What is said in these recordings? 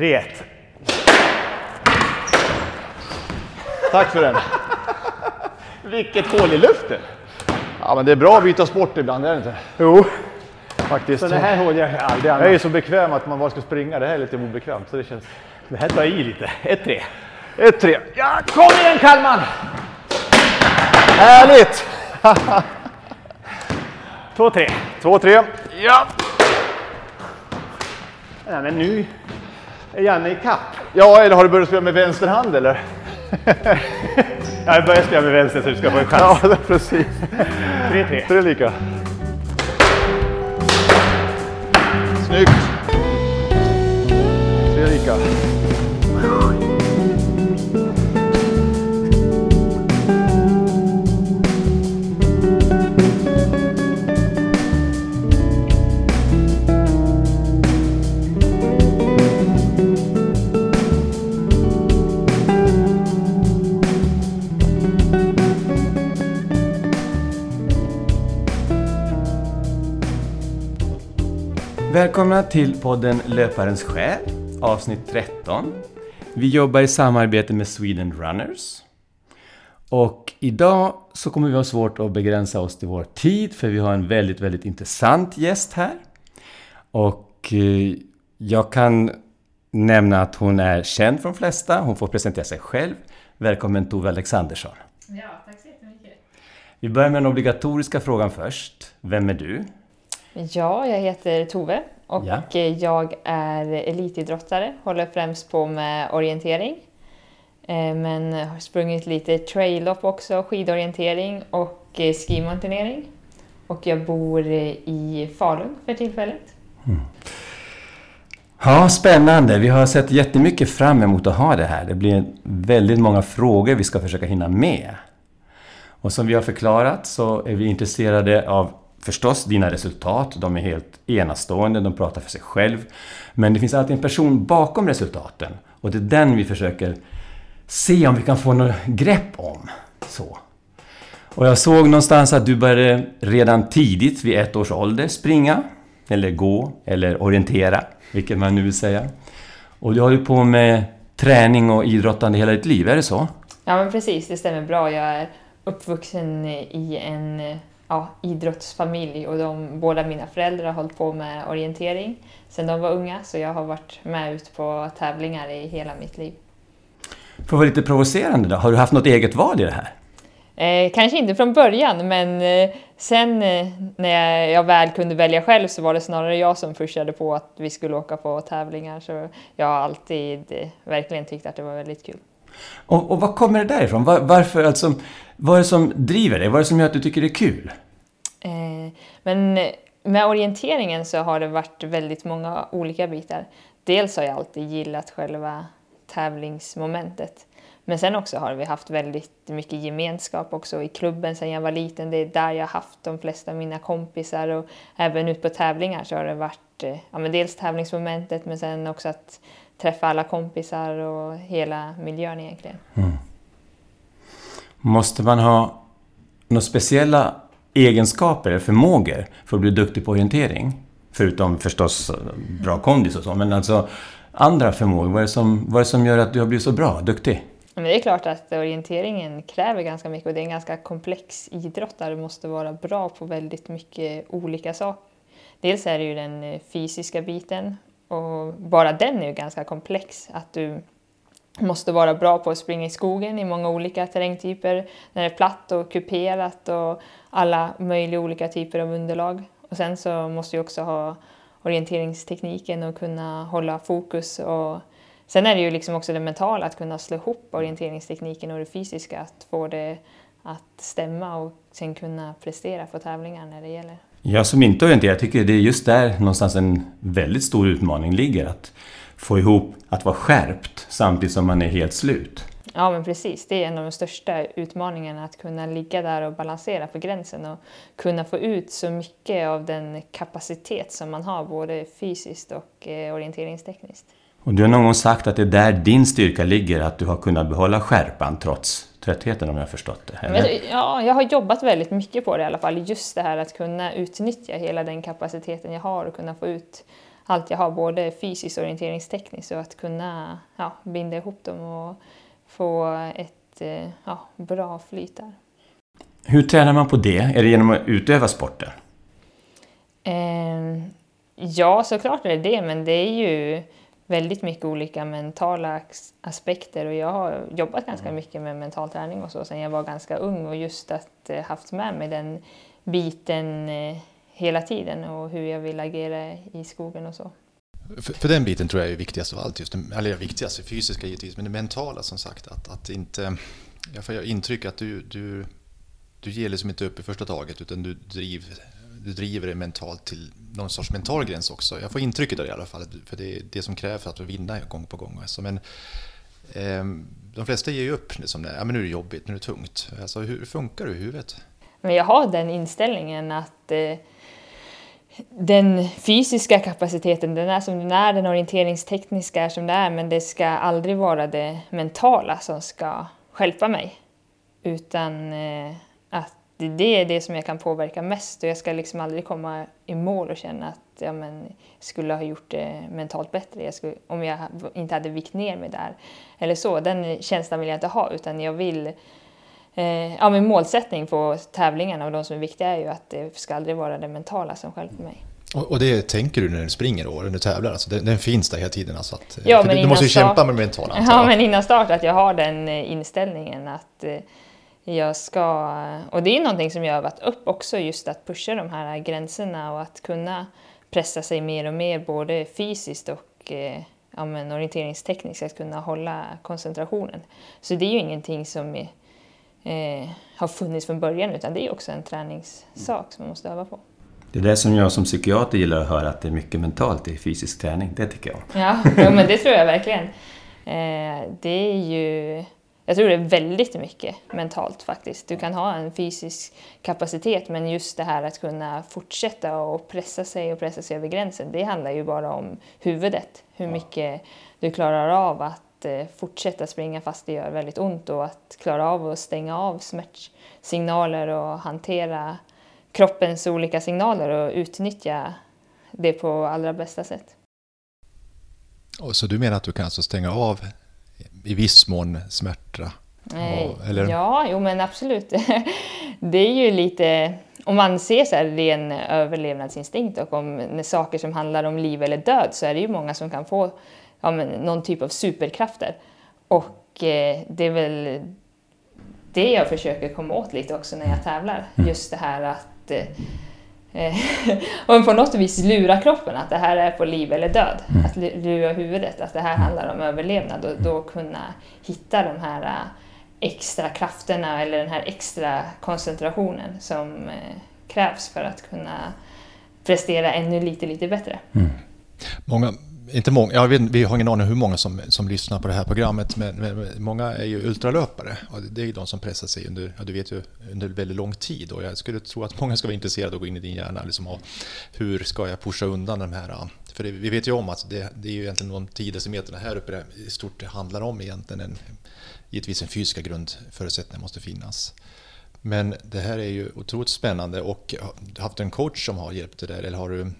3-1. Tack för den. Vilket hål i luften! Ja, men det är bra att byta sport ibland, är det inte? Jo, Faktiskt. så det här håller jag aldrig Jag är annars. så bekväm att man bara ska springa. Det här är lite obekvämt. Så det känns... Det här tar i lite. 1-3. 1-3. Ja, kom igen Kalman! Härligt! 2-3. 2-3. Ja. Nej, men nu är Janne i kapp. Ja, eller har du börjat spela med vänster hand eller? Jag börjar spela med vänster så du ska få en chans. Ja, precis. 3-3. Det är lika. Snyggt! Välkomna till podden Löparens själ, avsnitt 13. Vi jobbar i samarbete med Sweden Runners. Och idag så kommer vi ha svårt att begränsa oss till vår tid, för vi har en väldigt, väldigt intressant gäst här. Och eh, jag kan nämna att hon är känd från de flesta. Hon får presentera sig själv. Välkommen Tove Alexandersson. Ja, tack så jättemycket. Vi börjar med den obligatoriska frågan först. Vem är du? Ja, jag heter Tove och Ja. jag är elitidrottare, håller främst på med orientering. Eh, Men har sprungit lite trail-lopp också, skidorientering och eh, skimonternering. Och jag bor eh, i Falun för tillfället. Ja, spännande. Vi har sett jättemycket fram emot att ha det här. Det blir väldigt många frågor vi ska försöka hinna med. Och som vi har förklarat så är vi intresserade av förstås dina resultat. De är helt enastående, de pratar för sig själv. Men det finns alltid en person bakom resultaten. Och det är den vi försöker se om vi kan få något grepp om. Så. Och jag såg någonstans att du började redan tidigt, vid ett års ålder, springa, eller gå, eller orientera, vilket man nu vill säga. Och du har ju på med träning och idrottande hela ditt liv, är det så? Ja, men precis, det stämmer bra. Jag är uppvuxen i en ja, idrottsfamilj och de, båda mina föräldrar har hållit på med orientering sedan de var unga, så jag har varit med ut på tävlingar i hela mitt liv. För att vara lite provocerande då, har du haft något eget val i det här? Eh, kanske inte från början, men eh, sen eh, när jag, jag väl kunde välja själv så var det snarare jag som pushade på att vi skulle åka på tävlingar. Så jag har alltid eh, verkligen tyckt att det var väldigt kul. Och, och vad kommer det därifrån? Var, varför, alltså, vad är det som driver dig? Vad är det som gör att du tycker det är kul? Eh, men med orienteringen så har det varit väldigt många olika bitar. Dels har jag alltid gillat själva tävlingsmomentet. Men sen också har vi haft väldigt mycket gemenskap också i klubben sedan jag var liten. Det är där jag har haft de flesta av mina kompisar och även ut på tävlingar så har det varit eh, ja, men dels tävlingsmomentet men sen också att träffa alla kompisar och hela miljön egentligen. Måste man ha några speciella egenskaper eller förmågor för att bli duktig på orientering? Förutom förstås eh, bra kondis och så, men alltså andra förmågor. Vad är, det som, vad är som gör att du har blivit så bra, duktig? Men det är klart att orienteringen kräver ganska mycket och det är en ganska komplex idrott där du måste vara bra på väldigt mycket olika saker. Dels är det ju den eh, fysiska biten och bara den är ju ganska komplex. Att du måste vara bra på att springa i skogen i många olika terrängtyper när det är platt och kuperat och alla möjliga olika typer av underlag. Och sen så måste du också ha orienteringstekniken och kunna hålla fokus och Sen är det ju liksom också det mentala, att kunna slå ihop orienteringstekniken och det fysiska, att få det att stämma och sen kunna prestera på tävlingar när det gäller. Jag som inte orienterar tycker det är just där någonstans en väldigt stor utmaning ligger. Att få ihop att vara skärpt samtidigt som man är helt slut. Ja, men precis. Det är en av de största utmaningarna, att kunna ligga där och balansera på gränsen och kunna få ut så mycket av den kapacitet som man har, både fysiskt och eh, orienteringstekniskt. Och du har någon gång sagt att det är där din styrka ligger, att du har kunnat behålla skärpan trots tröttheten om jag har förstått det. Men, ja, jag har jobbat väldigt mycket på det i alla fall. Just det här att kunna utnyttja hela den kapaciteten jag har och kunna få ut allt jag har, både fysiskt och orienteringstekniskt och att kunna ja, binda ihop dem och få ett eh, ja, bra flyt där. Hur tränar man på det? Är det genom att utöva sporten? Eh, ja, såklart är det det, men det är ju väldigt mycket olika mentala aspekter och jag har jobbat ganska mm. mycket med mental träning och så sedan jag var ganska ung och just att eh, haft med mig den biten eh, hela tiden och hur jag vill agera i skogen och så. För, för den biten tror jag är viktigast av allt, just eller viktigast, fysiska givetvis, men det mentala som sagt. Att, att inte, jag får intryck att du, du, du ger liksom inte upp i första taget utan du driver, du driver det mentalt till någon sorts mental gräns också. Jag får intrycket av det i alla fall, för det är det som krävs för att vinna gång på gång. Alltså, men, eh, de flesta ger ju upp liksom, ja, men nu är det jobbigt, nu är det tungt. Alltså, hur funkar det i huvudet? Men jag har den inställningen att eh, den fysiska kapaciteten, den är som den är, den orienteringstekniska är som det är, men det ska aldrig vara det mentala som ska skälpa mig. Utan eh, att det är det som jag kan påverka mest och jag ska liksom aldrig komma i mål och känna att ja, men, jag skulle ha gjort det mentalt bättre jag skulle, om jag inte hade vikt ner mig där. Eller så, den känslan vill jag inte ha utan jag vill Eh, ja, min målsättning på tävlingarna och de som är viktiga är ju att det ska aldrig vara det mentala som stjälper mig. Och, det tänker du när du springer och när du tävlar? Alltså den, den finns där hela tiden? Alltså att, ja, men du, du måste ju start, kämpa med det mentala. Ja, men innan start att jag har den eh, inställningen att eh, jag ska... Och det är någonting som jag har övat upp också, just att pusha de här gränserna och att kunna pressa sig mer och mer, både fysiskt och ja, men orienteringstekniskt, att kunna hålla koncentrationen. Så det är ju ingenting som eh, har funnits från början utan det är också en träningssak som man måste öva på. Det är det som jag som psykiater gillar att höra, att det är mycket mentalt i fysisk träning. Det tycker jag. Ja, ja men det tror jag verkligen. Eh, det är ju... Jag tror det är väldigt mycket mentalt faktiskt. Du kan ha en fysisk kapacitet men just det här att kunna fortsätta och pressa sig och pressa sig över gränsen, det handlar ju bara om huvudet. Hur mycket du klarar av att Eh, fortsätta springa fast det gör väldigt ont och att klara av att stänga av smärtsignaler och hantera kroppens olika signaler och utnyttja det på allra bästa sätt. Och så du menar att du kan alltså stänga av i viss mån smärta? Och, eller? Ja, jo men absolut. Det är ju lite, om man ser så här ren överlevnadsinstinkt och om saker som handlar om liv eller död så är det ju många som kan få ja, någon typ av superkrafter. Och eh, det är väl det jag försöker komma åt lite också när jag tävlar. Mm. Just det här att eh, och på något vis lura kroppen att det här är på liv eller död. Mm. Att lura huvudet att det här handlar om överlevnad och då kunna hitta de här eh, extra krafterna eller den här extra koncentrationen som eh, krävs för att kunna prestera ännu lite, lite bättre. Mm. Många, inte många, jag vet, vi har ingen aning hur många som, som lyssnar på det här programmet, men, men många är ju ultralöpare. Och det är ju de som pressar sig under, ja, du vet ju, under väldigt lång tid. Och jag skulle tro att många ska vara intresserade av att gå in i din hjärna. Liksom, och hur ska jag pusha undan de här... För det, vi vet ju om att det, det är ju egentligen de 10 decimeterna här uppe det i stort det handlar om egentligen. En, givetvis en fysiska grundförutsättning måste finnas. Men det här är ju otroligt spännande och har du haft en coach som har hjälpt dig där eller har du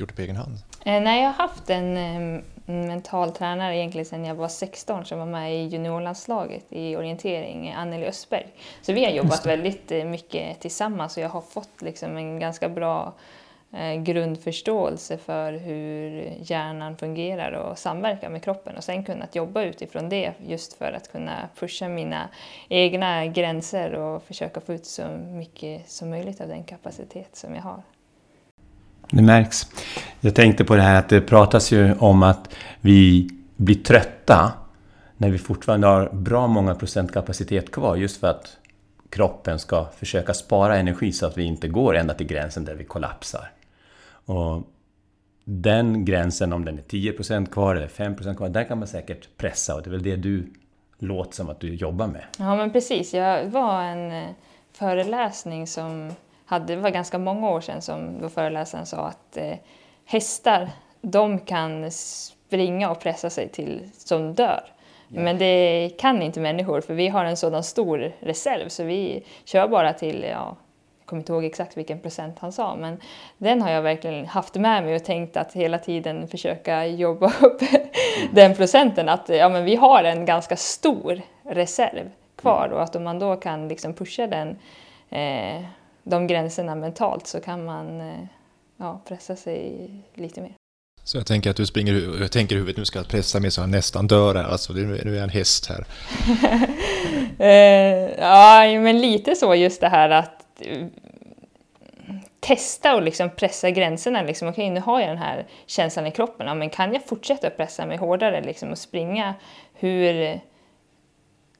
gjort det på egen hand? Eh, nej, jag har haft en eh, mental tränare egentligen sedan jag var 16 som var med i juniorlandslaget i orientering, Anneli Östberg. Så vi har jobbat väldigt eh, mycket tillsammans och jag har fått liksom en ganska bra grundförståelse för hur hjärnan fungerar och samverkar med kroppen och sen kunnat jobba utifrån det just för att kunna pusha mina egna gränser och försöka få ut så mycket som möjligt av den kapacitet som jag har. Det märks. Jag tänkte på det här att det pratas ju om att vi blir trötta när vi fortfarande har bra många procent kapacitet kvar just för att kroppen ska försöka spara energi så att vi inte går ända till gränsen där vi kollapsar. Och den gränsen, om den är 10% kvar eller 5% kvar, där kan man säkert pressa och det är väl det du låter som att du jobbar med. Ja men precis, jag var en eh, föreläsning som hade, det var ganska många år sedan som då föreläsaren sa att eh, hästar, de kan springa och pressa sig till som dör. Ja. Men det kan inte människor för vi har en sådan stor reserv så vi kör bara till, ja, kommer inte ihåg exakt vilken procent han sa, men den har jag verkligen haft med mig och tänkt att hela tiden försöka jobba upp den procenten. Att ja, men vi har en ganska stor reserv kvar och att om man då kan liksom pusha den, eh, de gränserna mentalt så kan man eh, ja, pressa sig lite mer. Så jag tänker att du springer, jag tänker i huvudet nu ska jag pressa mig så jag nästan dör här, alltså nu är jag en häst här. eh, ja, men lite så just det här att uh, testa och liksom pressa gränserna. Liksom, Okej, okay, nu har jag den här känslan i kroppen, ja, men kan jag fortsätta pressa mig hårdare liksom, och springa? Hur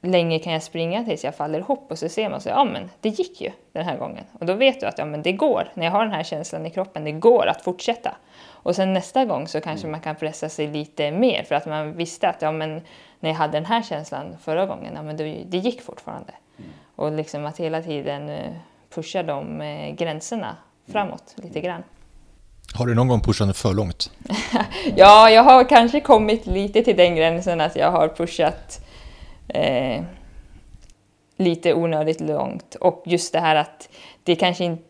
länge kan jag springa tills jag faller ihop? Och så ser man så, ja men det gick ju den här gången. Och då vet du att ja, men det går, när jag har den här känslan i kroppen, det går att fortsätta. Och sen nästa gång så kanske man kan pressa sig lite mer för att man visste att ja, men när jag hade den här känslan förra gången, ja, men det, det gick fortfarande. Mm. Och liksom att hela tiden eh, pusha de eh, gränserna framåt lite grann. Har du någon gång pushat för långt? ja, jag har kanske kommit lite till den gränsen att jag har pushat eh, lite onödigt långt. Och just det här att det kanske inte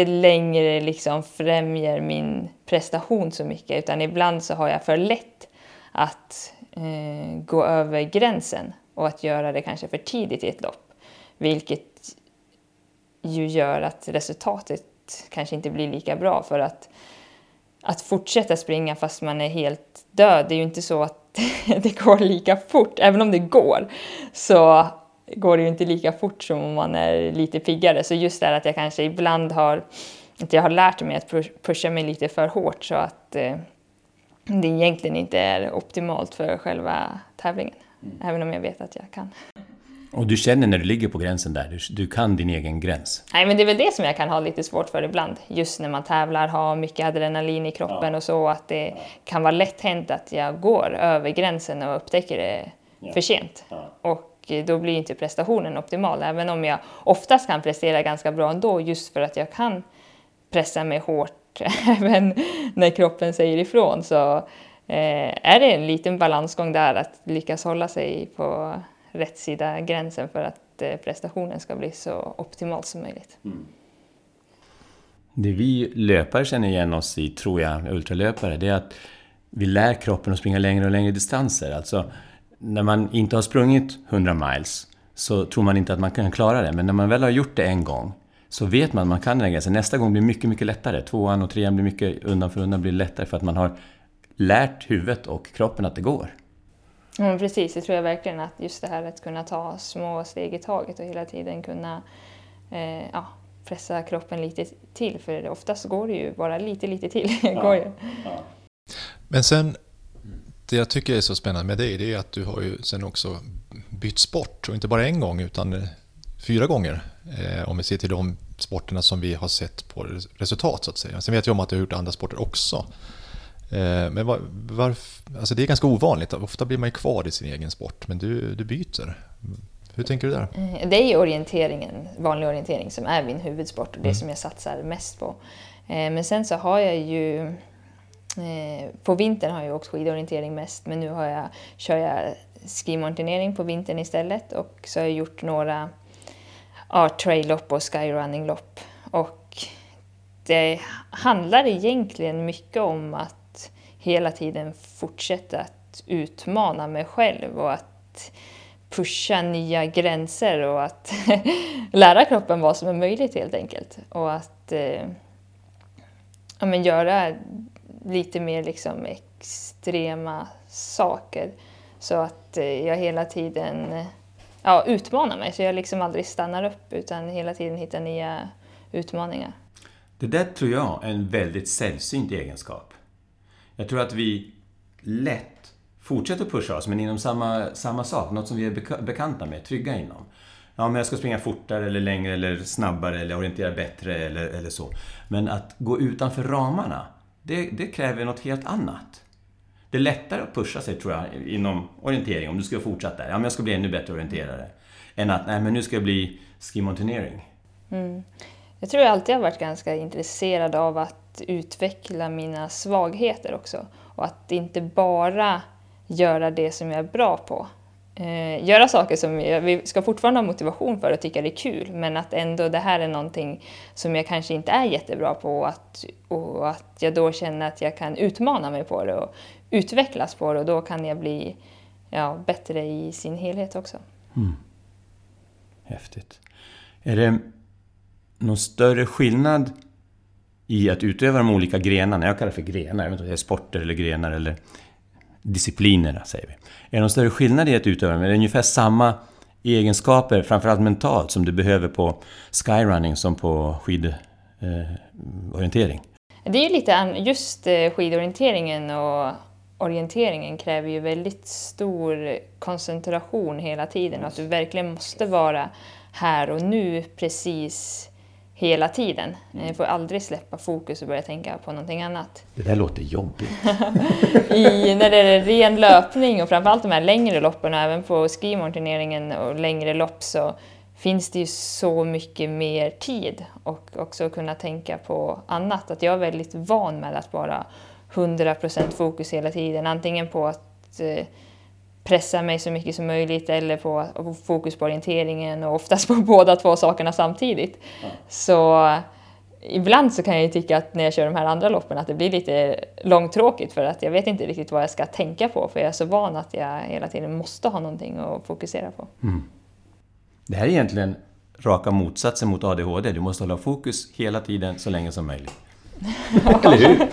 inte längre liksom främjar min prestation så mycket utan ibland så har jag för lätt att eh, gå över gränsen och att göra det kanske för tidigt i ett lopp. Vilket ju gör att resultatet kanske inte blir lika bra för att att fortsätta springa fast man är helt död, det är ju inte så att det går lika fort. Även om det går så går det ju inte lika fort som om man är lite piggare. Så just det att jag kanske ibland har, att jag har lärt mig att pusha mig lite för hårt så att eh, det egentligen inte är optimalt för själva tävlingen. Mm. Även om jag vet att jag kan. Och du känner när du ligger på gränsen där, du, du, kan din egen gräns? Nej, men det är väl det som jag kan ha lite svårt för ibland. Just när man tävlar, har mycket adrenalin i kroppen ja. och så, att det ja. kan vara lätt hänt att jag går över gränsen och upptäcker det ja. för sent. Och då blir inte prestationen optimal. Även om jag oftast kan prestera ganska bra ändå just för att jag kan pressa mig hårt även när kroppen säger ifrån. Så eh, är det en liten balansgång där att lyckas hålla sig på rätt sida gränsen för att eh, prestationen ska bli så optimal som möjligt. Mm. Det vi löpare känner igen oss i, tror jag, ultralöpare, det är att vi lär kroppen att springa längre och längre distanser. Alltså, när man inte har sprungit 100 miles så tror man inte att man kan klara det. Men när man väl har gjort det en gång så vet man att man kan den gränsen. Nästa gång blir mycket, mycket lättare. Tvåan och trean blir mycket undan för undan blir lättare för att man har lärt huvudet och kroppen att det går. Ja, precis, det tror jag verkligen att just det här att kunna ta små steg i taget och hela tiden kunna eh, ja, pressa kroppen lite till. För oftast går det ju bara lite, lite till. Ja, ja. Men sen det jag tycker är så spännande med dig det är att du har ju sen också bytt sport och inte bara en gång utan eh, fyra gånger. Eh, om vi ser till de sporterna som vi har sett på resultat så att säga. Sen vet jag om att du har gjort andra sporter också. Eh, men var, var, alltså det är ganska ovanligt, ofta blir man ju kvar i sin egen sport men du, du byter. Hur tänker du där? Eh, det är ju orienteringen, vanlig orientering som är min huvudsport och det mm. som jag satsar mest på. Eh, men sen så har jag ju på vintern har jag åkt skidorientering mest men nu har jag, kör jag skimountaineering på vintern istället och så har jag gjort några ja, trail-lopp och skyrunning-lopp. Och det handlar egentligen mycket om att hela tiden fortsätta att utmana mig själv och att pusha nya gränser och att lära kroppen vad som är möjligt helt enkelt. Och att eh, ja, men göra lite mer liksom extrema saker. Så att eh, jag hela tiden ja, utmanar mig, så jag liksom aldrig stannar upp utan hela tiden hittar nya utmaningar. Det där tror jag är en väldigt sällsynt egenskap. Jag tror att vi lätt fortsätter pusha oss, men inom samma, samma sak, något som vi är bekanta med, trygga inom. Ja, men jag ska springa fortare eller längre eller snabbare eller orientera bättre eller, eller så. Men att gå utanför ramarna, det, det kräver något helt annat. Det är lättare att pusha sig, tror jag, inom orientering, om du ska fortsätta där. Ja, men jag ska bli ännu bättre orienterare. Än att, nej men nu ska jag bli ski. Mm. Jag tror jag alltid har varit ganska intresserad av att utveckla mina svagheter också. Och att inte bara göra det som jag är bra på. eh, göra saker som jag, vi ska fortfarande ha motivation för och tycka det är kul, men att ändå det här är någonting som jag kanske inte är jättebra på och att, och att jag då känner att jag kan utmana mig på det och utvecklas på det och då kan jag bli ja, bättre i sin helhet också. Mm. Häftigt. Är det någon större skillnad i att utöva de olika grenarna? Jag kallar det för grenar, jag vet inte om det är sporter eller grenar eller disciplinerna säger vi. Är det någon större skillnad i att utöva dem? Är det ungefär samma egenskaper, framförallt mentalt, som du behöver på skyrunning som på skidorientering? Eh, det är ju lite just eh, skidorienteringen och orienteringen kräver ju väldigt stor koncentration hela tiden och att du verkligen måste vara här och nu precis hela tiden. Du får aldrig släppa fokus och börja tänka på någonting annat. Det där låter jobbigt. I, när det är ren löpning och framförallt de här längre loppen och även på skimounterneringen och längre lopp så finns det ju så mycket mer tid och också kunna tänka på annat. Att jag är väldigt van med att vara 100% fokus hela tiden. Antingen på att eh, pressa mig så mycket som möjligt eller på att få fokus på orienteringen och oftast på båda två sakerna samtidigt. Så ibland så kan jag ju tycka att när jag kör de här andra loppen att det blir lite långtråkigt för att jag vet inte riktigt vad jag ska tänka på för jag är så van att jag hela tiden måste ha någonting att fokusera på. Det här är egentligen raka motsatsen mot ADHD. Du måste hålla fokus hela tiden så länge som möjligt. Eller hur?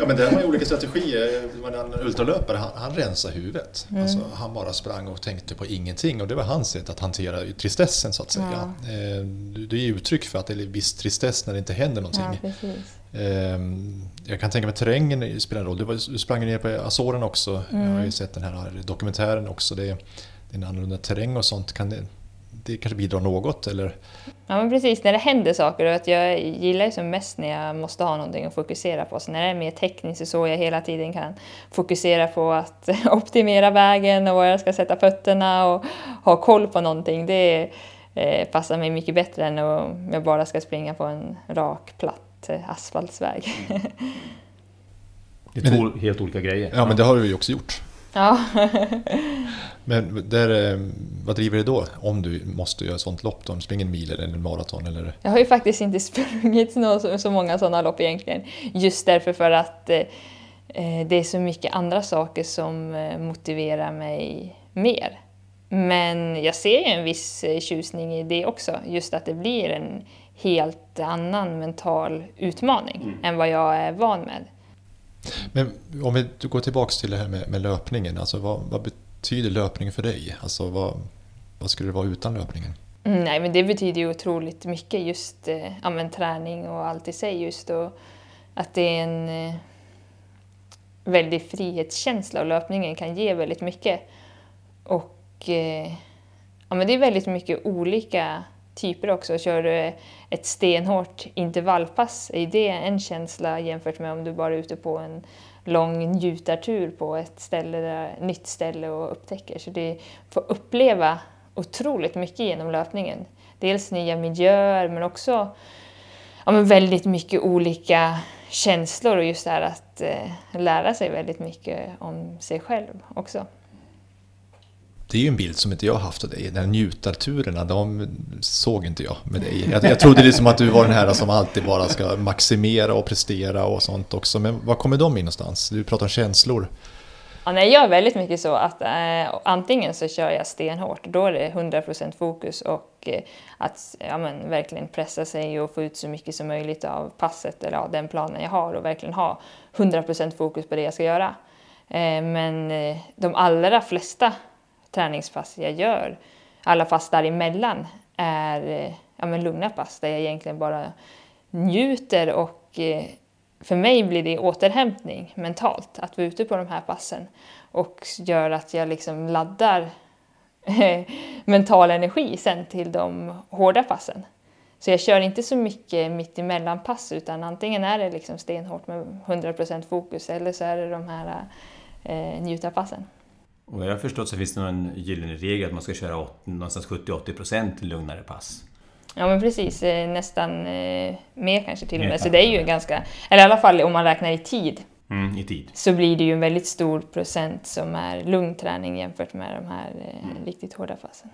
Ja, men där har olika strategier. Det var En ultralöpare, han, han rensade huvudet. Alltså, han bara sprang och tänkte på ingenting och det var hans sätt att hantera tristessen så att säga. Eh, Du, du ger uttryck för att det är viss tristess när det inte händer någonting. Ja. Ehm, Jag kan tänka mig terrängen spelar en roll. Du, var, du sprang ner på Azoren också. Jag har ju sett den här dokumentären också. Det är, det är en annorlunda terräng och sånt. Kan det, det kanske bidrar något eller? Ja men precis, när det händer saker. Och att jag gillar ju som mest när jag måste ha någonting att fokusera på. Så när det är mer tekniskt så, jag hela tiden kan fokusera på att optimera vägen och var jag ska sätta fötterna och ha koll på någonting. Det eh, passar mig mycket bättre än om jag bara ska springa på en rak, platt eh, asfaltsväg. Det är två helt olika grejer. Ja, men det har du ju också gjort. Ja. Men där, eh, vad driver det då? Om du måste göra ett sånt lopp då? Om du springer en mil eller en maraton eller? Jag har ju faktiskt inte sprungit nå- så, så många sådana lopp egentligen. Just därför för att eh, eh, det är så mycket andra saker som motiverar mig mer. Men jag ser ju en viss tjusning i det också. Just att det blir en helt annan mental utmaning än vad jag är van med. Men om vi går tillbaka till det här med, med löpningen. Alltså vad, vad betyder löpning för dig? Alltså vad, vad skulle det vara utan löpningen? Mm, nej, men det betyder ju otroligt mycket just eh, ja, men träning och allt i sig just och att det är en eh, väldig frihetskänsla och löpningen kan ge väldigt mycket. Och eh, ja, men det är väldigt mycket olika typer också. Kör du ett stenhårt intervallpass, är det en känsla jämfört med om du bara är ute på en lång njutartur på ett ställe där, nytt ställe och upptäcker. Så det får uppleva otroligt mycket genom löpningen. Dels nya miljöer men också ja, men väldigt mycket olika känslor och just det här att eh, lära sig väldigt mycket om sig själv också. Det är ju en bild som inte jag har haft av dig. De här njutarturerna, de såg inte jag med dig. Jag, jag trodde liksom att du var den här som alltid bara ska maximera och prestera och sånt också. Men var kommer de in någonstans? Du pratar om känslor. Ja, nej, jag är väldigt mycket så att eh, antingen så kör jag stenhårt, då är det 100% fokus och eh, att ja, men, verkligen pressa sig och få ut så mycket som möjligt av passet eller av den planen jag har och verkligen ha 100% fokus på det jag ska göra. Eh, men eh, de allra flesta träningspass jag gör, alla pass däremellan, är eh, ja, men, lugna pass där jag egentligen bara njuter och eh, för mig blir det återhämtning mentalt att vara ute på de här passen och gör att jag liksom laddar mental energi sen till de hårda passen. Så jag kör inte så mycket mitt emellan pass utan antingen är det liksom stenhårt med 100% fokus eller så är det de här eh, njutarpassen. Och vad jag har förstått så finns det någon gyllene regel att man ska köra åt- någonstans 70-80% lugnare pass. Ja men precis, eh, nästan eh, mer kanske till och med. Så det är ju ganska, eller i alla fall om man räknar i tid Mm, I tid. så blir det ju en väldigt stor procent som är lugnträning jämfört med de här eh, riktigt hårda passen.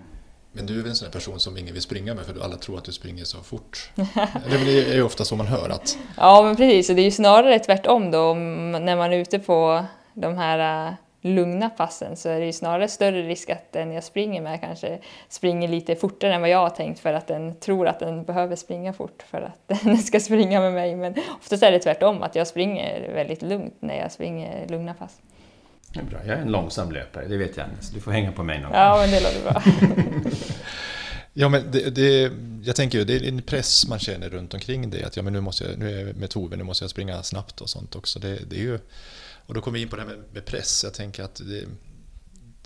Men du är väl en sån här person som ingen vill springa med för alla tror att du springer så fort. Det är ju ofta så man hör att Ja, men precis. Och det är ju snarare tvärtom då. Om, när man är ute på de här lugna passen så är det ju snarare större risk att den jag springer med kanske springer lite fortare än vad jag har tänkt för att den tror att den behöver springa fort för att den ska springa med mig. Men oftast är det tvärtom, att jag springer väldigt lugnt när jag springer lugna pass. Det är bra. Jag är en långsam löpare, det vet jag. Så du får hänga på mig någon gång. Ja, men det låter bra. Ja, men det, det, jag tänker ju, det är en press man känner runt omkring det. Att ja, men nu, måste jag, nu är jag med Tove, nu måste jag springa snabbt och sånt också. Det, det är ju, och då kommer vi in på det här med, med press. Jag tänker att det,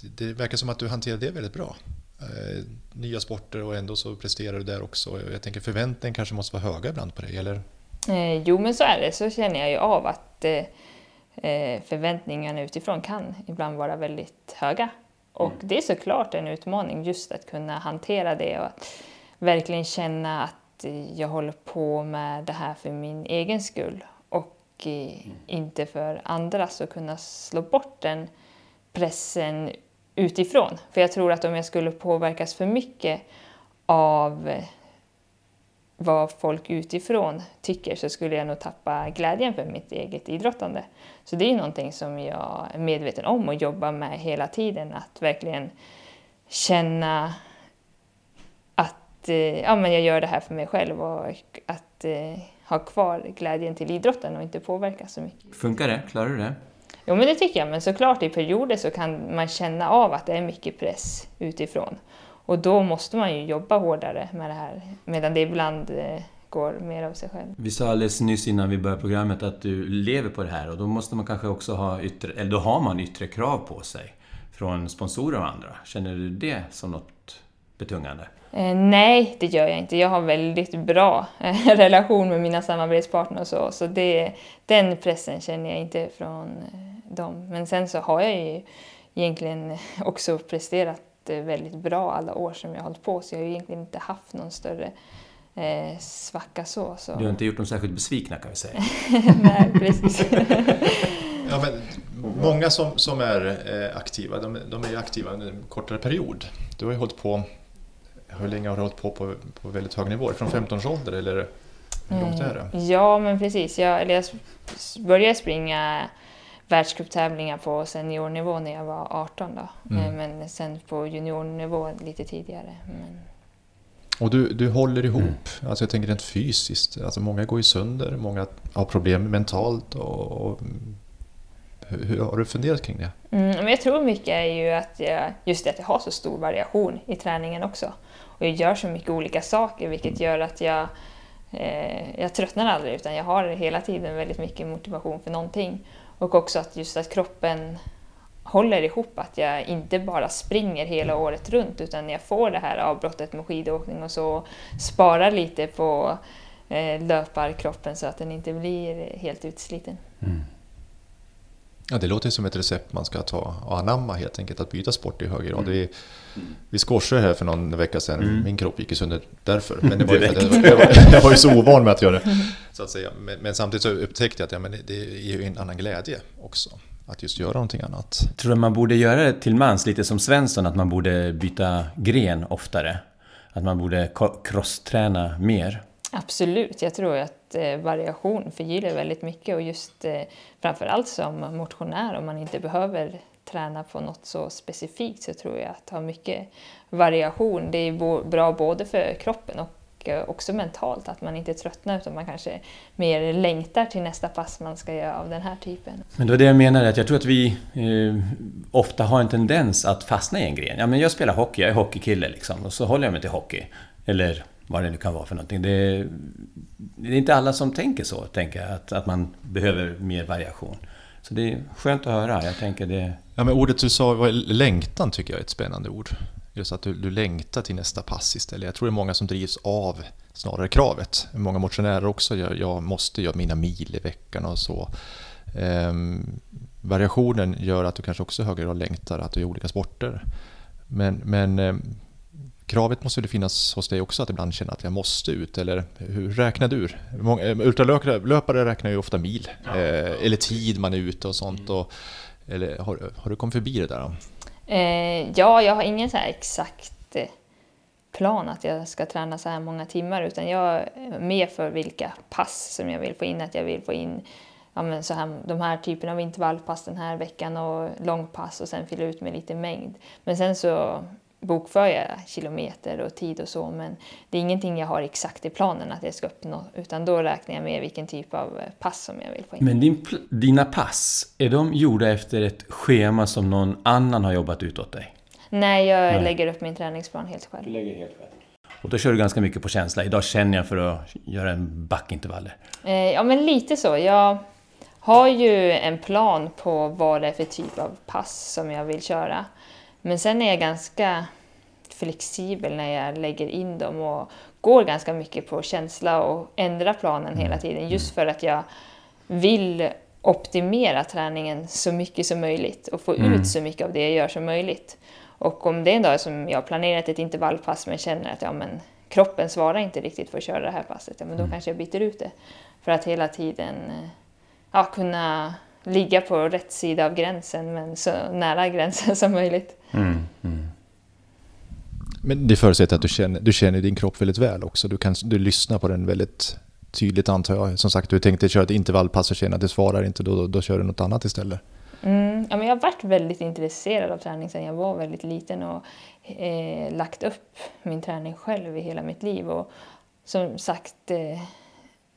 det, det verkar som att du hanterar det väldigt bra. Eh, nya sporter och ändå så presterar du där också. Jag tänker förväntningen kanske måste vara höga ibland på dig, eller? Eh, jo, men så är det. Så känner jag ju av att eh, eh, förväntningarna utifrån kan ibland vara väldigt höga. Och det är såklart en utmaning just att kunna hantera det och att verkligen känna att jag håller på med det här för min egen skull och inte för andras och kunna slå bort den pressen utifrån. För jag tror att om jag skulle påverkas för mycket av eh, vad folk utifrån tycker så skulle jag nog tappa glädjen för mitt eget idrottande. Så det är någonting som jag är medveten om och jobbar med hela tiden. Att verkligen känna att eh, ja, men jag gör det här för mig själv och att eh, ha kvar glädjen till idrotten och inte påverkas så mycket. Funkar det? Klarar du det? Jo, men det tycker jag. Men såklart i perioder så kan man känna av att det är mycket press utifrån. Och då måste man ju jobba hårdare med det här, medan det ibland eh, går mer av sig själv. Vi sa alldeles nyss innan vi började programmet att du lever på det här och då måste man kanske också ha yttre, eller då har man yttre krav på sig från sponsorer och andra. Känner du det som något betungande? Eh, nej, det gör jag inte. Jag har väldigt bra eh, relation med mina samarbetspartner och så, så det, den pressen känner jag inte från eh, dem. Men sen så har jag ju egentligen också presterat eh, väldigt bra alla år som jag har hållit på, så jag har ju egentligen inte haft någon större eh, svacka så. så. Du har inte gjort dem särskilt besvikna kan vi säga. nej, precis. Ja, men många som, som är eh, aktiva, de, de är ju aktiva under en kortare period. Du har ju hållit på, hur länge har du hållit på på, på väldigt hög nivå? Från 15 års ålder eller hur långt är det? Ja, men precis. Jag, eller jag började springa världscuptävlingar på seniornivå när jag var 18 då. Mm. Eh, Men sen på juniornivå lite tidigare. Men, Och du, du håller ihop, alltså jag tänker rent fysiskt. Alltså många går ju sönder, många har problem mentalt. Och, och, hur, hur har du funderat kring det? mm, men jag tror mycket är ju att jag, just det att jag har så stor variation i träningen också. Och jag gör så mycket olika saker vilket gör att jag, eh, jag tröttnar aldrig utan jag har hela tiden väldigt mycket motivation för någonting. Och också att just att kroppen håller ihop, att jag inte bara springer hela året runt utan jag får det här avbrottet med skidåkning och så sparar lite på eh, löparkroppen så att den inte blir helt utsliten. Ja, det låter som ett recept man ska ta och anamma helt enkelt, att byta sport i hög grad. Vi, vi squashade här för någon vecka sedan, min kropp gick ju sönder därför. Men det var ju jag, var, jag var ju så ovan med att göra det. Så att säga. Men, men samtidigt så upptäckte jag att ja, men det ger ju en annan glädje också. Att just göra någonting annat. Tror du man borde göra det till mans, lite som Svensson, att man borde byta gren oftare? Att man borde crossträna mer? Absolut, jag tror att eh, variation förgyller väldigt mycket och just eh, framförallt som motionär om man inte behöver träna på något så specifikt så tror jag att ha mycket variation det är bo- bra både för kroppen och eh, också mentalt att man inte tröttnar utan man kanske mer längtar till nästa pass man ska göra av den här typen. Men det var det jag menade, att jag tror att vi eh, ofta har en tendens att fastna i en gren. Ja, men jag spelar hockey, jag är hockeykille liksom, och så håller jag mig till hockey. Eller vad det nu kan vara för någonting. Det, det är inte alla som tänker så, tänker jag, att, att man behöver mer variation. Så det är skönt att höra. Jag tänker det... Ja, men ordet du sa, var längtan, tycker jag är ett spännande ord. Just att du, du längtar till nästa pass istället. Jag tror det är många som drivs av snarare kravet. Många motionärer också, jag, jag måste göra mina mil i veckan och så. Ehm, variationen gör att du kanske också i högre grad längtar att du gör olika sporter. Men, men ehm, kravet måste det finnas hos dig också att ibland känna att jag måste ut, eller hur räknar du? Många, eh, ultralöpare räknar ju ofta mil, ja. eh, eller tid man är ute och sånt. Och, eller, har, har du kommit förbi det där? Då? Eh, ja, jag har ingen så här exakt eh, plan att jag ska träna så här många timmar utan jag är med för vilka pass som jag vill få in. Att jag vill få in ja, men så här, de här typen av intervallpass den här veckan och långpass och sen fylla ut med lite mängd. Men sen så bokför jag kilometer och tid och så men det är ingenting jag har exakt i planen att jag ska uppnå utan då räknar jag med vilken typ av pass som jag vill få in. Men din, dina pass, är de gjorda efter ett schema som någon annan har jobbat ut åt dig? Nej, jag Nej. lägger upp min träningsplan helt själv. Du lägger helt själv. Och då kör du ganska mycket på känsla. Idag känner jag för att göra en backintervaller. Eh, ja, men lite så. Jag har ju en plan på vad det är för typ av pass som jag vill köra. Men sen är jag ganska flexibel när jag lägger in dem och går ganska mycket på känsla och ändrar planen hela mm. tiden just för att jag vill optimera träningen så mycket som möjligt och få mm. ut så mycket av det jag gör som möjligt. Och om det är en dag som jag har planerat ett intervallpass men känner att ja, men, kroppen svarar inte riktigt för att köra det här passet, ja, men då mm. kanske jag byter ut det. För att hela tiden ja, kunna ligga på rätt sida av gränsen men så nära gränsen som möjligt. Mm, mm. Men det förutsätter att du känner, du känner din kropp väldigt väl också. Du, kan, du lyssnar på den väldigt tydligt antar jag. Som sagt, du tänkte köra ett intervallpass och känner att det svarar inte, då, då, då kör du något annat istället. Mm, ja, men jag har varit väldigt intresserad av träning sedan jag var väldigt liten och eh, lagt upp min träning själv i hela mitt liv. Och som sagt eh,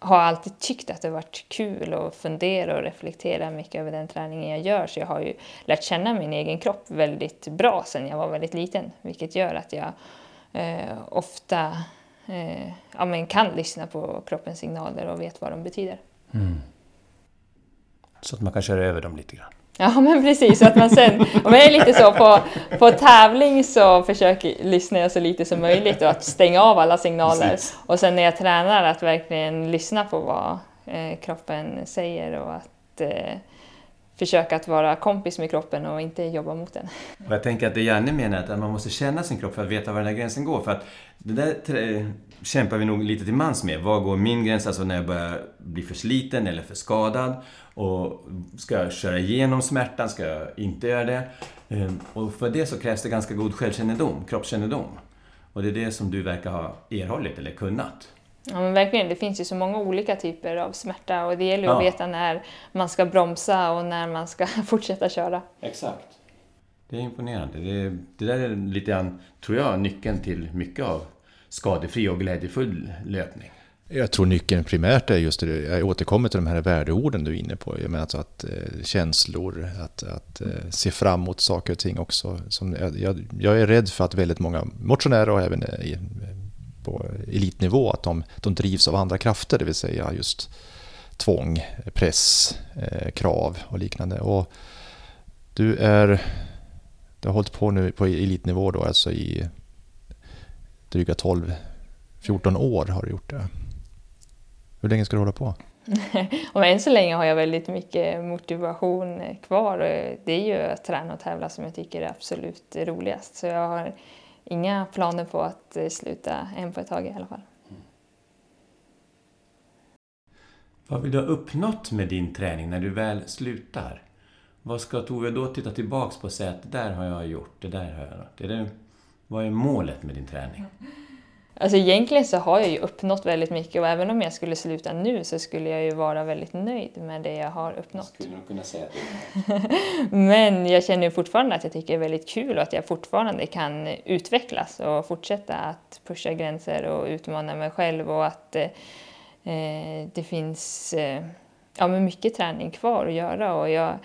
har alltid tyckt att det varit kul att fundera och reflektera mycket över den träningen jag gör. Så jag har ju lärt känna min egen kropp väldigt bra sedan jag var väldigt liten. Vilket gör att jag eh, ofta eh, ja, men kan lyssna på kroppens signaler och vet vad de betyder. Mm. Så att man kan köra över dem lite grann? Ja men precis, att man sen, om jag är lite så på, på tävling så försöker lyssna jag så lite som möjligt och att stänga av alla signaler. Precis. Och sen när jag tränar att verkligen lyssna på vad eh, kroppen säger och att eh, försöka att vara kompis med kroppen och inte jobba mot den. Och jag tänker att det Janne menar att man måste känna sin kropp för att veta var den här gränsen går. För att det där kämpar vi nog lite till mans med. Var går min gräns? Alltså när jag börjar bli för sliten eller för skadad. Och ska jag köra igenom smärtan? Ska jag inte göra det? Ehm, och för det så krävs det ganska god självkännedom, kroppskännedom. Och det är det som du verkar ha erhållit eller kunnat. Ja men verkligen, det finns ju så många olika typer av smärta och det gäller ja. att veta när man ska bromsa och när man ska fortsätta köra. Exakt. Det är imponerande. Det, det där är lite grann, tror jag, nyckeln till mycket av skadefri och glädjefull löpning. Jag tror nyckeln primärt är just det, jag återkommer till de här värdeorden du är inne på. Jag menar alltså att eh, känslor, att, att eh, se fram emot saker och ting också. Som, jag, jag, är rädd för att väldigt många motionärer och även eh, i, på elitnivå, att de, de drivs av andra krafter, det vill säga just tvång, press, eh, krav och liknande. Och du är, du har hållit på nu på elitnivå då, alltså i dryga 12-14 år har du gjort det. Hur länge ska du hålla på? och än så länge har jag väldigt mycket motivation kvar. Det är ju att träna och tävla som jag tycker är absolut roligast. Så jag har inga planer på att eh, sluta än på ett tag i alla fall. Vad vill du ha uppnått med din träning när du väl slutar? Vad ska Tove då titta tillbaks på och säga att det där har jag gjort, det där har jag gjort. Är det, vad är målet med din träning? Alltså egentligen så har jag ju uppnått väldigt mycket och även om jag skulle sluta nu så skulle jag ju vara väldigt nöjd med det jag har uppnått. Skulle du kunna säga det? Men jag känner fortfarande att jag tycker det är väldigt kul och att jag fortfarande kan utvecklas och fortsätta att pusha gränser och utmana mig själv och att eh, det finns eh, ja, men mycket träning kvar att göra och jag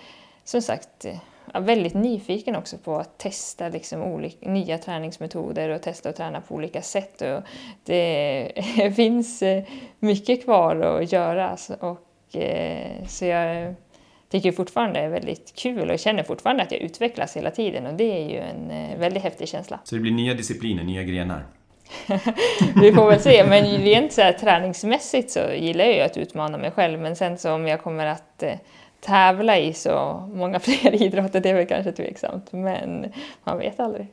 som sagt är väldigt nyfiken också på att testa liksom olika, nya träningsmetoder och testa att träna på olika sätt. Och det finns eh, mycket kvar att göra och, eh, så jag tycker fortfarande det är väldigt kul och känner fortfarande att jag utvecklas hela tiden och det är ju en eh, väldigt häftig känsla. Så det blir nya discipliner, nya grenar? Vi får väl se, men rent så här, träningsmässigt så gillar jag ju att utmana mig själv men sen så om jag kommer att tävla i så många fler idrotter, det är väl kanske tveksamt, men man vet aldrig.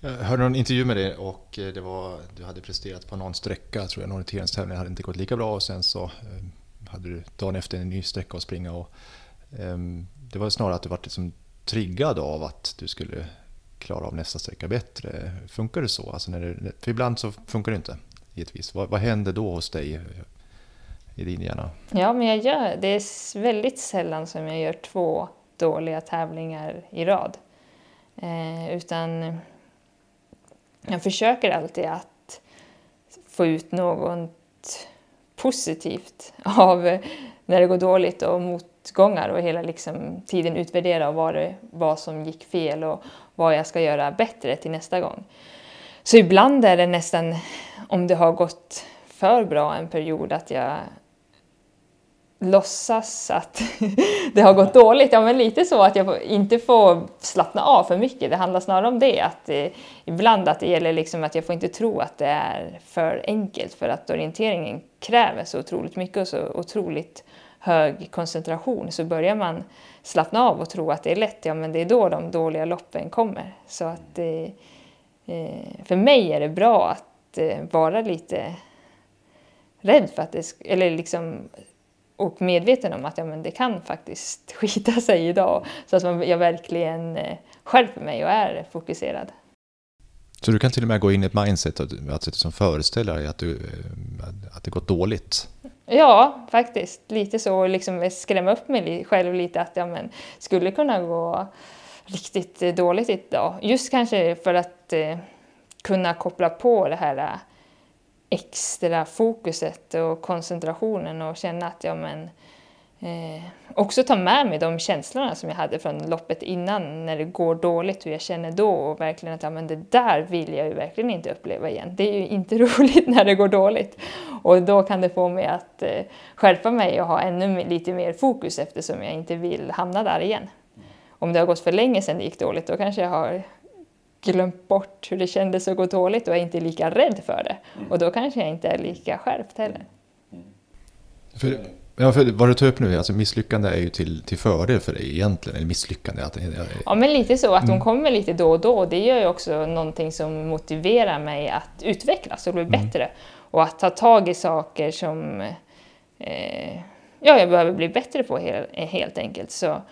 Jag hörde någon intervju med dig och eh, det var, du hade presterat på någon sträcka, tror jag, någon orienteringstävling hade inte gått lika bra och sen så eh, hade du dagen efter en ny sträcka att springa. Och, um, det var snarare att du var liksom triggad av att du skulle klara av nästa sträcka bättre. Funkar det så? Alltså när det, för ibland så funkar det inte, givetvis. Vad, vad händer då hos dig i din hjärna? Ja, men jag gör, det är väldigt sällan som jag gör två dåliga tävlingar i rad. Eh, utan jag försöker alltid att få ut något positivt av när det går dåligt och motgångar och hela liksom tiden utvärdera vad, det, vad som gick fel och vad jag ska göra bättre till nästa gång. Så ibland är det nästan, om det har gått för bra en period, att jag låtsas att det har gått dåligt. Ja, men lite så att jag inte får slappna av för mycket. Det handlar snarare om det, att eh, ibland att det gäller liksom att jag får inte tro att det är för enkelt för att orienteringen kräver så otroligt mycket och så otroligt hög koncentration. Så börjar man slappna av och tro att det är lätt, ja men det är då de dåliga loppen kommer. Så att eh, eh för mig är det bra att eh, vara lite rädd för att det, eller liksom och medveten om att ja, men det kan faktiskt skita sig idag. Så att jag verkligen eh, skärper mig och är fokuserad. Så du kan till och med gå in i ett mindset att, att liksom föreställa dig att, du, eh, att det gått dåligt? Ja, faktiskt. Lite så. Liksom skrämma upp mig själv lite att ja, men, skulle kunna gå riktigt eh, dåligt idag. Just kanske för att eh, kunna koppla på det här extra fokuset och koncentrationen och känna att jag men eh, också ta med mig de känslorna som jag hade från loppet innan när det går dåligt, hur jag känner då och verkligen att ja, men det där vill jag ju verkligen inte uppleva igen. Det är ju inte roligt när det går dåligt och då kan det få mig att eh, skärpa mig och ha ännu lite mer fokus eftersom jag inte vill hamna där igen. Om det har gått för länge sedan det gick dåligt då kanske jag har glömt bort hur det kändes att gå dåligt och är inte lika rädd för det. Och då kanske jag inte är lika skärpt heller. För, ja, för vad du tar upp nu, alltså misslyckande är ju till, till fördel för dig egentligen. Eller misslyckande. Att, ja, men lite så. Att mm. de kommer lite då och då. Det gör ju också någonting som motiverar mig att utvecklas och bli mm. bättre. Och att ta tag i saker som eh, ja, jag behöver bli bättre på helt enkelt. Så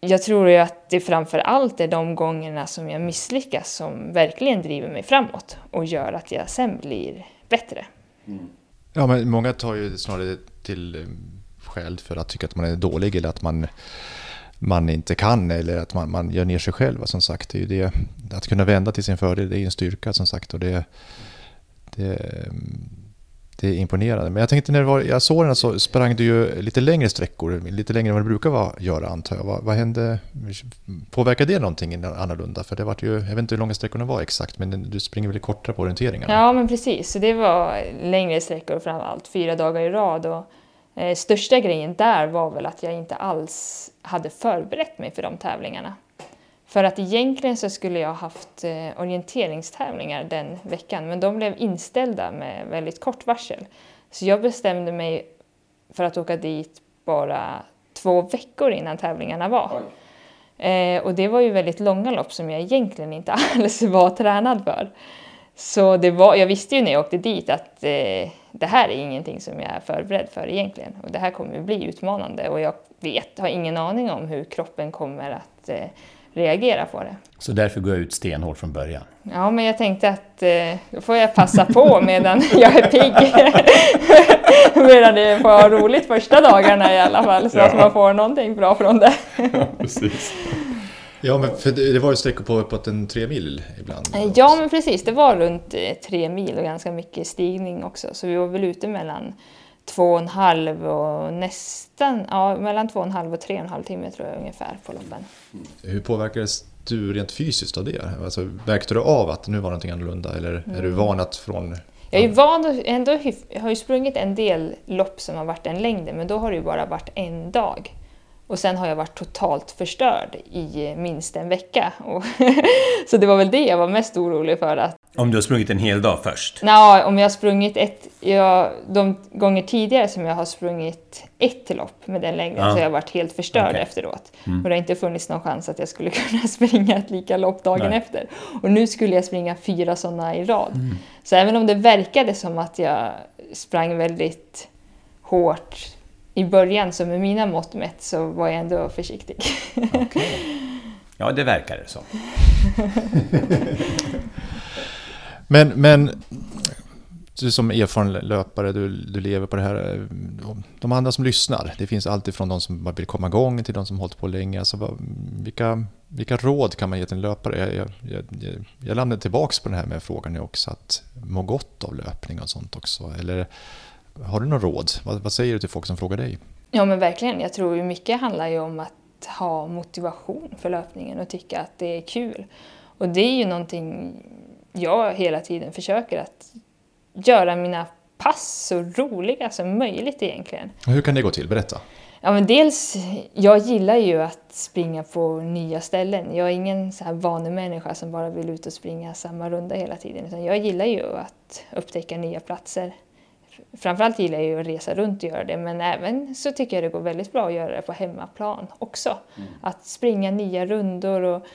jag tror ju att det framför allt är de gångerna som jag misslyckas som verkligen driver mig framåt och gör att jag sen blir bättre. Mm. Ja, men många tar ju snarare till eh, skäl för att tycka att man är dålig eller att man, man inte kan eller att man, man gör ner sig själv. Som sagt, det är det, att kunna vända till sin fördel det är en styrka som sagt. Och det, det, det är imponerande. Men jag tänkte när var, jag såg den så sprang du ju lite längre sträckor, lite längre än vad du brukar vara, göra antar jag. Vad, vad hände? Påverkade det någonting annorlunda? För det var ju, jag vet inte hur långa sträckorna var exakt, men du springer väl kortare på orienteringarna? Ja, men precis. Så det var längre sträckor framförallt, fyra dagar i rad. Och, eh, största grejen där var väl att jag inte alls hade förberett mig för de tävlingarna. För att egentligen så skulle jag haft eh, orienteringstävlingar den veckan men de blev inställda med väldigt kort varsel. Så jag bestämde mig för att åka dit bara två veckor innan tävlingarna var. Eh, och det var ju väldigt långa lopp som jag egentligen inte alls var tränad för. Så det var, jag visste ju när jag åkte dit att eh, det här är ingenting som jag är förberedd för egentligen. Och det här kommer bli utmanande och jag vet, har ingen aning om hur kroppen kommer att eh, reagera på det. Så därför går jag ut stenhårt från början? Ja, men jag tänkte att eh, då får jag passa på medan jag är pigg. medan det får ha roligt första dagarna i alla fall, så ja. att man får någonting bra från det. ja, precis. Ja, men för det var ju sträckor på uppåt en tre mil ibland? Eh, ja, men precis. Det var runt eh, tre mil och ganska mycket stigning också. Så vi var väl ute mellan två och en halv och nästan, ja mellan två och en halv och tre och en halv timme tror jag ungefär på loppen. Hur påverkades du rent fysiskt av det? Alltså, märkte du av att nu var någonting annorlunda eller mm. är du mm. van att från... Jag är van ändå, jag har ju sprungit en del lopp som har varit en längd men då har det ju bara varit en dag. Och sen har jag varit totalt förstörd i minst en vecka. Så det var väl det jag var mest orolig för. Att, Om du har sprungit en hel dag först? Nå, om jag har sprungit ett... Jag, de gånger tidigare som jag har sprungit ett lopp med den längden Ja. så har jag varit helt förstörd Okej. efteråt. Och det har inte funnits någon chans att jag skulle kunna springa ett lika lopp dagen Nej. efter. Och nu skulle jag springa fyra sådana i rad. Så även om det verkade som att jag sprang väldigt hårt i början, så med mina mått mätt, så var jag ändå försiktig. Ja, det verkar det som. Men, men du som erfaren löpare, du, du lever på det här. eh, De andra som lyssnar, det finns alltid från de som vill komma igång till de som hållit på länge. Alltså, vad, vilka, vilka råd kan man ge till en löpare? Jag, jag, jag, jag- jag landade tillbaka på den här med frågan nu också, att må gott av löpning och sånt också. Eller har du några råd? Vad, vad säger du till folk som frågar dig? Ja men verkligen, jag tror ju mycket handlar ju om att ha motivation för löpningen och tycka att det är kul. Och det är ju någonting jag hela tiden försöker att göra mina pass så roliga som möjligt egentligen. Hur kan det gå till? Berätta. Ja, men dels, jag gillar ju att springa på nya ställen. Jag är ingen så här vanemänniska som bara vill ut och springa samma runda hela tiden. Utan jag gillar ju att upptäcka nya platser. Framförallt gillar jag ju att resa runt och göra det, men även så tycker jag det går väldigt bra att göra det på hemmaplan också. Att springa nya rundor och...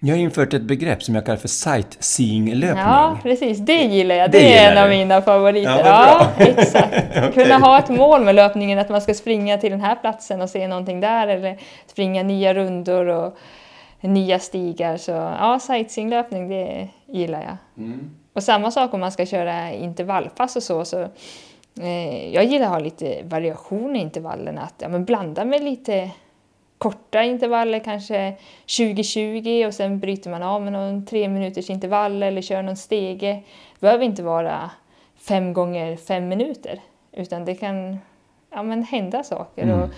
Jag har infört ett begrepp som jag kallar för sightseeing-löpning. Ja, precis. Det gillar jag. Det Det, är en av du. mina favoriter. Ja, Ja, exakt. Kunna ha ett mål med löpningen, att man ska springa till den här platsen och se någonting där, eller springa nya rundor och nya stigar. Så ja, sightseeinglöpning, det gillar jag. Mm. Och samma sak om man ska köra intervallpass och så. så jag gillar att ha lite variation i intervallerna. Att ja, men blanda med lite korta intervaller, kanske 20-20 och sen bryter man av med någon tre minuters intervall eller kör någon stege. Det behöver inte vara fem gånger fem minuter, utan det kan ja, men hända saker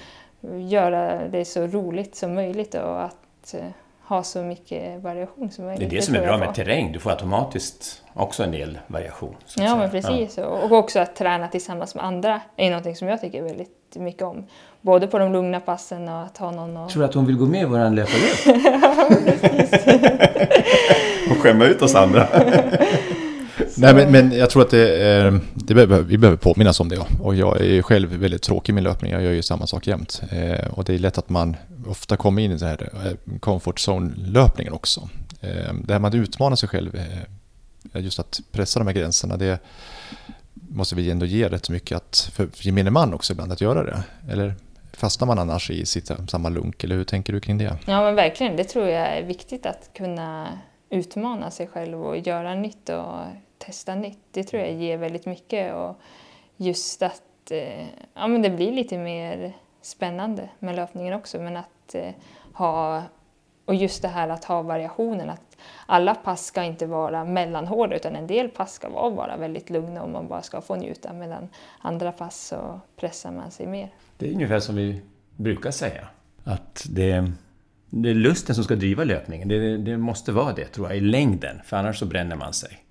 och göra det så roligt som möjligt och att eh, ha så mycket variation som möjligt. Det är det som är bra med terräng. Du får automatiskt också en del variation. Ja, säga. men precis. Och också att träna tillsammans med andra är någonting som jag tycker väldigt mycket om. Både på de lugna passen och att ha någon att... Tror du att hon vill gå med i våran löpargrupp? Och skämma ut oss andra. Nej, men, men jag tror att det, är- det behöver, vi behöver påminnas om det. ja. Och jag är ju själv väldigt tråkig i min löpning. Jag gör ju samma sak jämt. Eh, och det är lätt att man ofta kommer in i den här eh, comfort zone-löpningen också. Eh, det här med att utmana sig själv. Eh, just att pressa de här gränserna. Det måste vi ändå ge rätt mycket att, för gemene man också ibland att göra det. Eller fastnar man annars i sitt samma lunk? Eller hur tänker du kring det? Ja, men verkligen. Det tror jag är viktigt att kunna utmana sig själv och göra nytt och testa nytt. Det tror jag ger väldigt mycket och just att ja, men det blir lite mer spännande med löpningen också. Men att eh, ha, och just det här att ha variationen. Att alla pass ska inte vara mellanhårda utan en del pass ska vara bara väldigt lugna och man bara ska få njuta. Medan andra pass så pressar man sig mer. Det är ungefär som vi brukar säga. Att det, det är lusten som ska driva löpningen. Det, det måste vara det, tror jag, i längden. För annars så bränner man sig.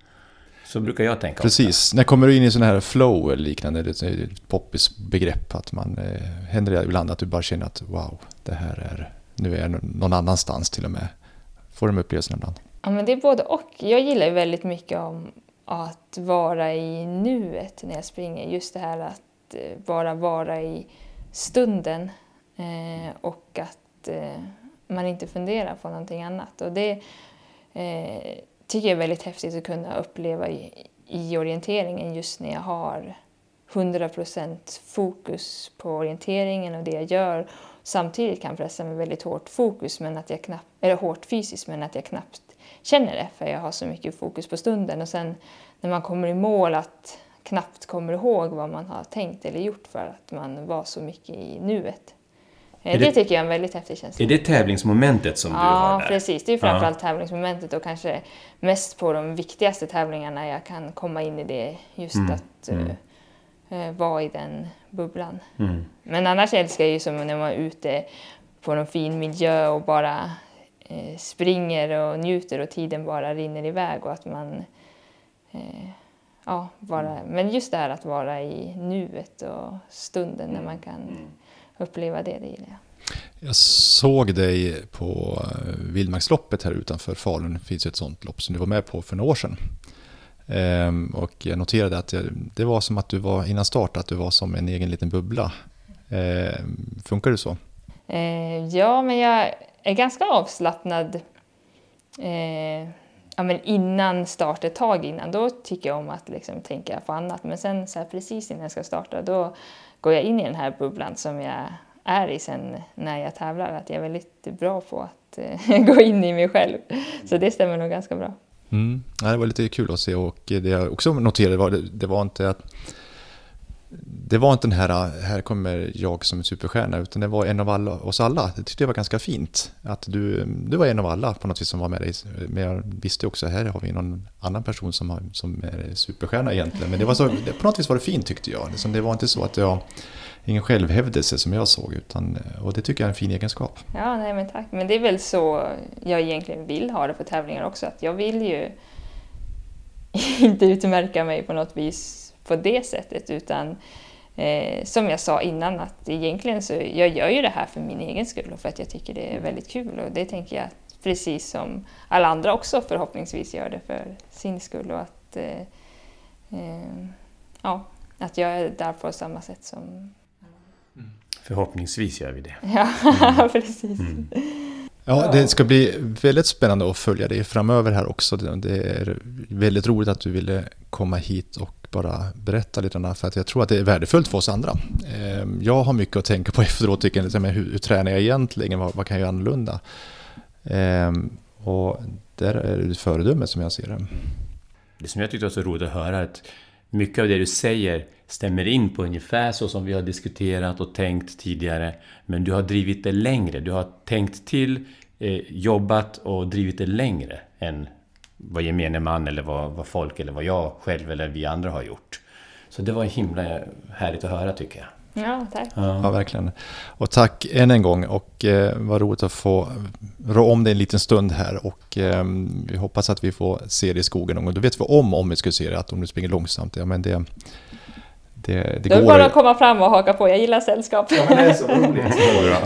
Så brukar jag tänka. Precis. När kommer du in i sån här flow eller liknande? Det är ett poppis begrepp. Att man, eh, händer det ibland att du bara känner att wow, det här är, nu är jag någon annanstans till och med. Får du de upplevelserna ibland? Ja, men det är både och. Jag gillar ju väldigt mycket om att vara i nuet när jag springer. Just det här att eh, bara vara i stunden eh, och att eh, man inte funderar på någonting annat. Och det eh, tycker jag är väldigt häftigt att kunna uppleva i, i orienteringen just när jag har 100% fokus på orienteringen och det jag gör. Samtidigt kan pressa med väldigt hårt fokus, men att jag knappt, eller hårt fysiskt, men att jag knappt känner det för jag har så mycket fokus på stunden. Och sen när man kommer i mål att knappt kommer ihåg vad man har tänkt eller gjort för att man var så mycket i nuet. Det, det- tycker jag är en väldigt häftig känsla. Är det tävlingsmomentet som du har Ja, där? precis. Det är framförallt tävlingsmomentet och kanske mest på de viktigaste tävlingarna jag kan komma in i det. Just att eh, eh, vara i den bubblan. Mm. Men annars älskar jag ju som när man är ute på någon fin miljö och bara eh, springer och njuter och tiden bara rinner iväg och att man eh, ja, bara, men just det här att vara i nuet och stunden när man kan uppleva det, det gillar jag. Jag såg dig på eh, Vildmarksloppet här utanför Falun. Det finns ett sånt lopp som du var med på för några år sedan. Ehm, och jag noterade att det var som att du var innan start, att du var som en egen liten bubbla. Ehm, funkar det så? Eh, ja, men jag är ganska avslappnad eh, ja, men innan start, ett tag innan. Då tycker jag om att liksom, tänka på annat. Men sen så här, precis innan jag ska starta, då går jag in i den här bubblan som jag är i sen när jag tävlar. Att jag är väldigt bra på att eh, gå in i mig själv. Så det stämmer nog ganska bra. Mm. Ja, det var lite kul att se och det jag också noterade var, det var inte att det var inte den här, här kommer jag som en superstjärna, utan det var en av alla, oss alla. Det tyckte jag var ganska fint. Att du, du var en av alla på något vis som var med dig. Men jag visste också, här har vi någon annan person som, har, som är superstjärna egentligen. Men det var så, på något vis var det fint tyckte jag. Liksom, det var inte så att jag ingen självhävdelse som jag såg. Utan, och det tycker jag är en fin egenskap. Ja, nej men tack. Men det är väl så jag egentligen vill ha det på tävlingar också. Att jag vill ju inte utmärka mig på något vis på det sättet. Utan eh, som jag sa innan, att egentligen så jag gör ju det här för min egen skull och för att jag tycker det är väldigt kul. Och det tänker jag precis som alla andra också förhoppningsvis gör det för sin skull. Och att, eh, eh, ja, att jag är där på samma sätt som Förhoppningsvis gör vi det. Ja, precis. Mm. Ja, det ska bli väldigt spännande att följa dig framöver här också. Det är väldigt roligt att du ville komma hit och bara berätta lite grann, för att jag tror att det är värdefullt för oss andra. Ehm, jag har mycket att tänka på efteråt, tycker jag, hur, hur tränar jag egentligen, vad, vad kan jag göra annorlunda? Ehm, och där är du ett föredöme som jag ser det. Det som jag tyckte var så roligt att höra, att mycket av det du säger stämmer in på ungefär så som vi har diskuterat och tänkt tidigare. Men du har drivit det längre. Du har tänkt till, eh, jobbat och drivit det längre än vad gemene man eller vad, vad folk eller vad jag själv eller vi andra har gjort. Så det var himla härligt att höra tycker jag. Ja, tack. Ja. ja, verkligen. Och tack än en gång och eh, vad roligt att få rå om det en liten stund här och eh, vi hoppas att vi får se det i skogen någon gång. Då vet vi om, om vi skulle se det, att om du springer långsamt, ja men det, det, det, är bara att komma fram och haka på, jag gillar sällskap. Ja, men det är så roligt.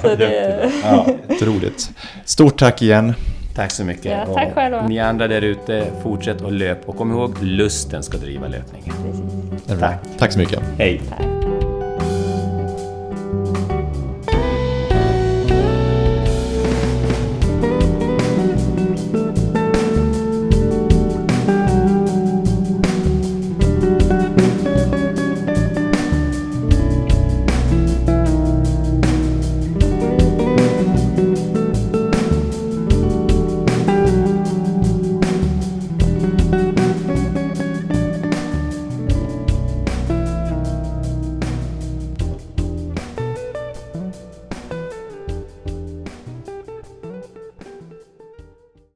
så det... ja, jätteroligt. Stort tack igen. Tack så mycket. Ja, tack själva. Ni andra där ute, fortsätt att löpa och kom ihåg, lusten ska driva löpningen. Tack. Tack så mycket. Hej. Tack.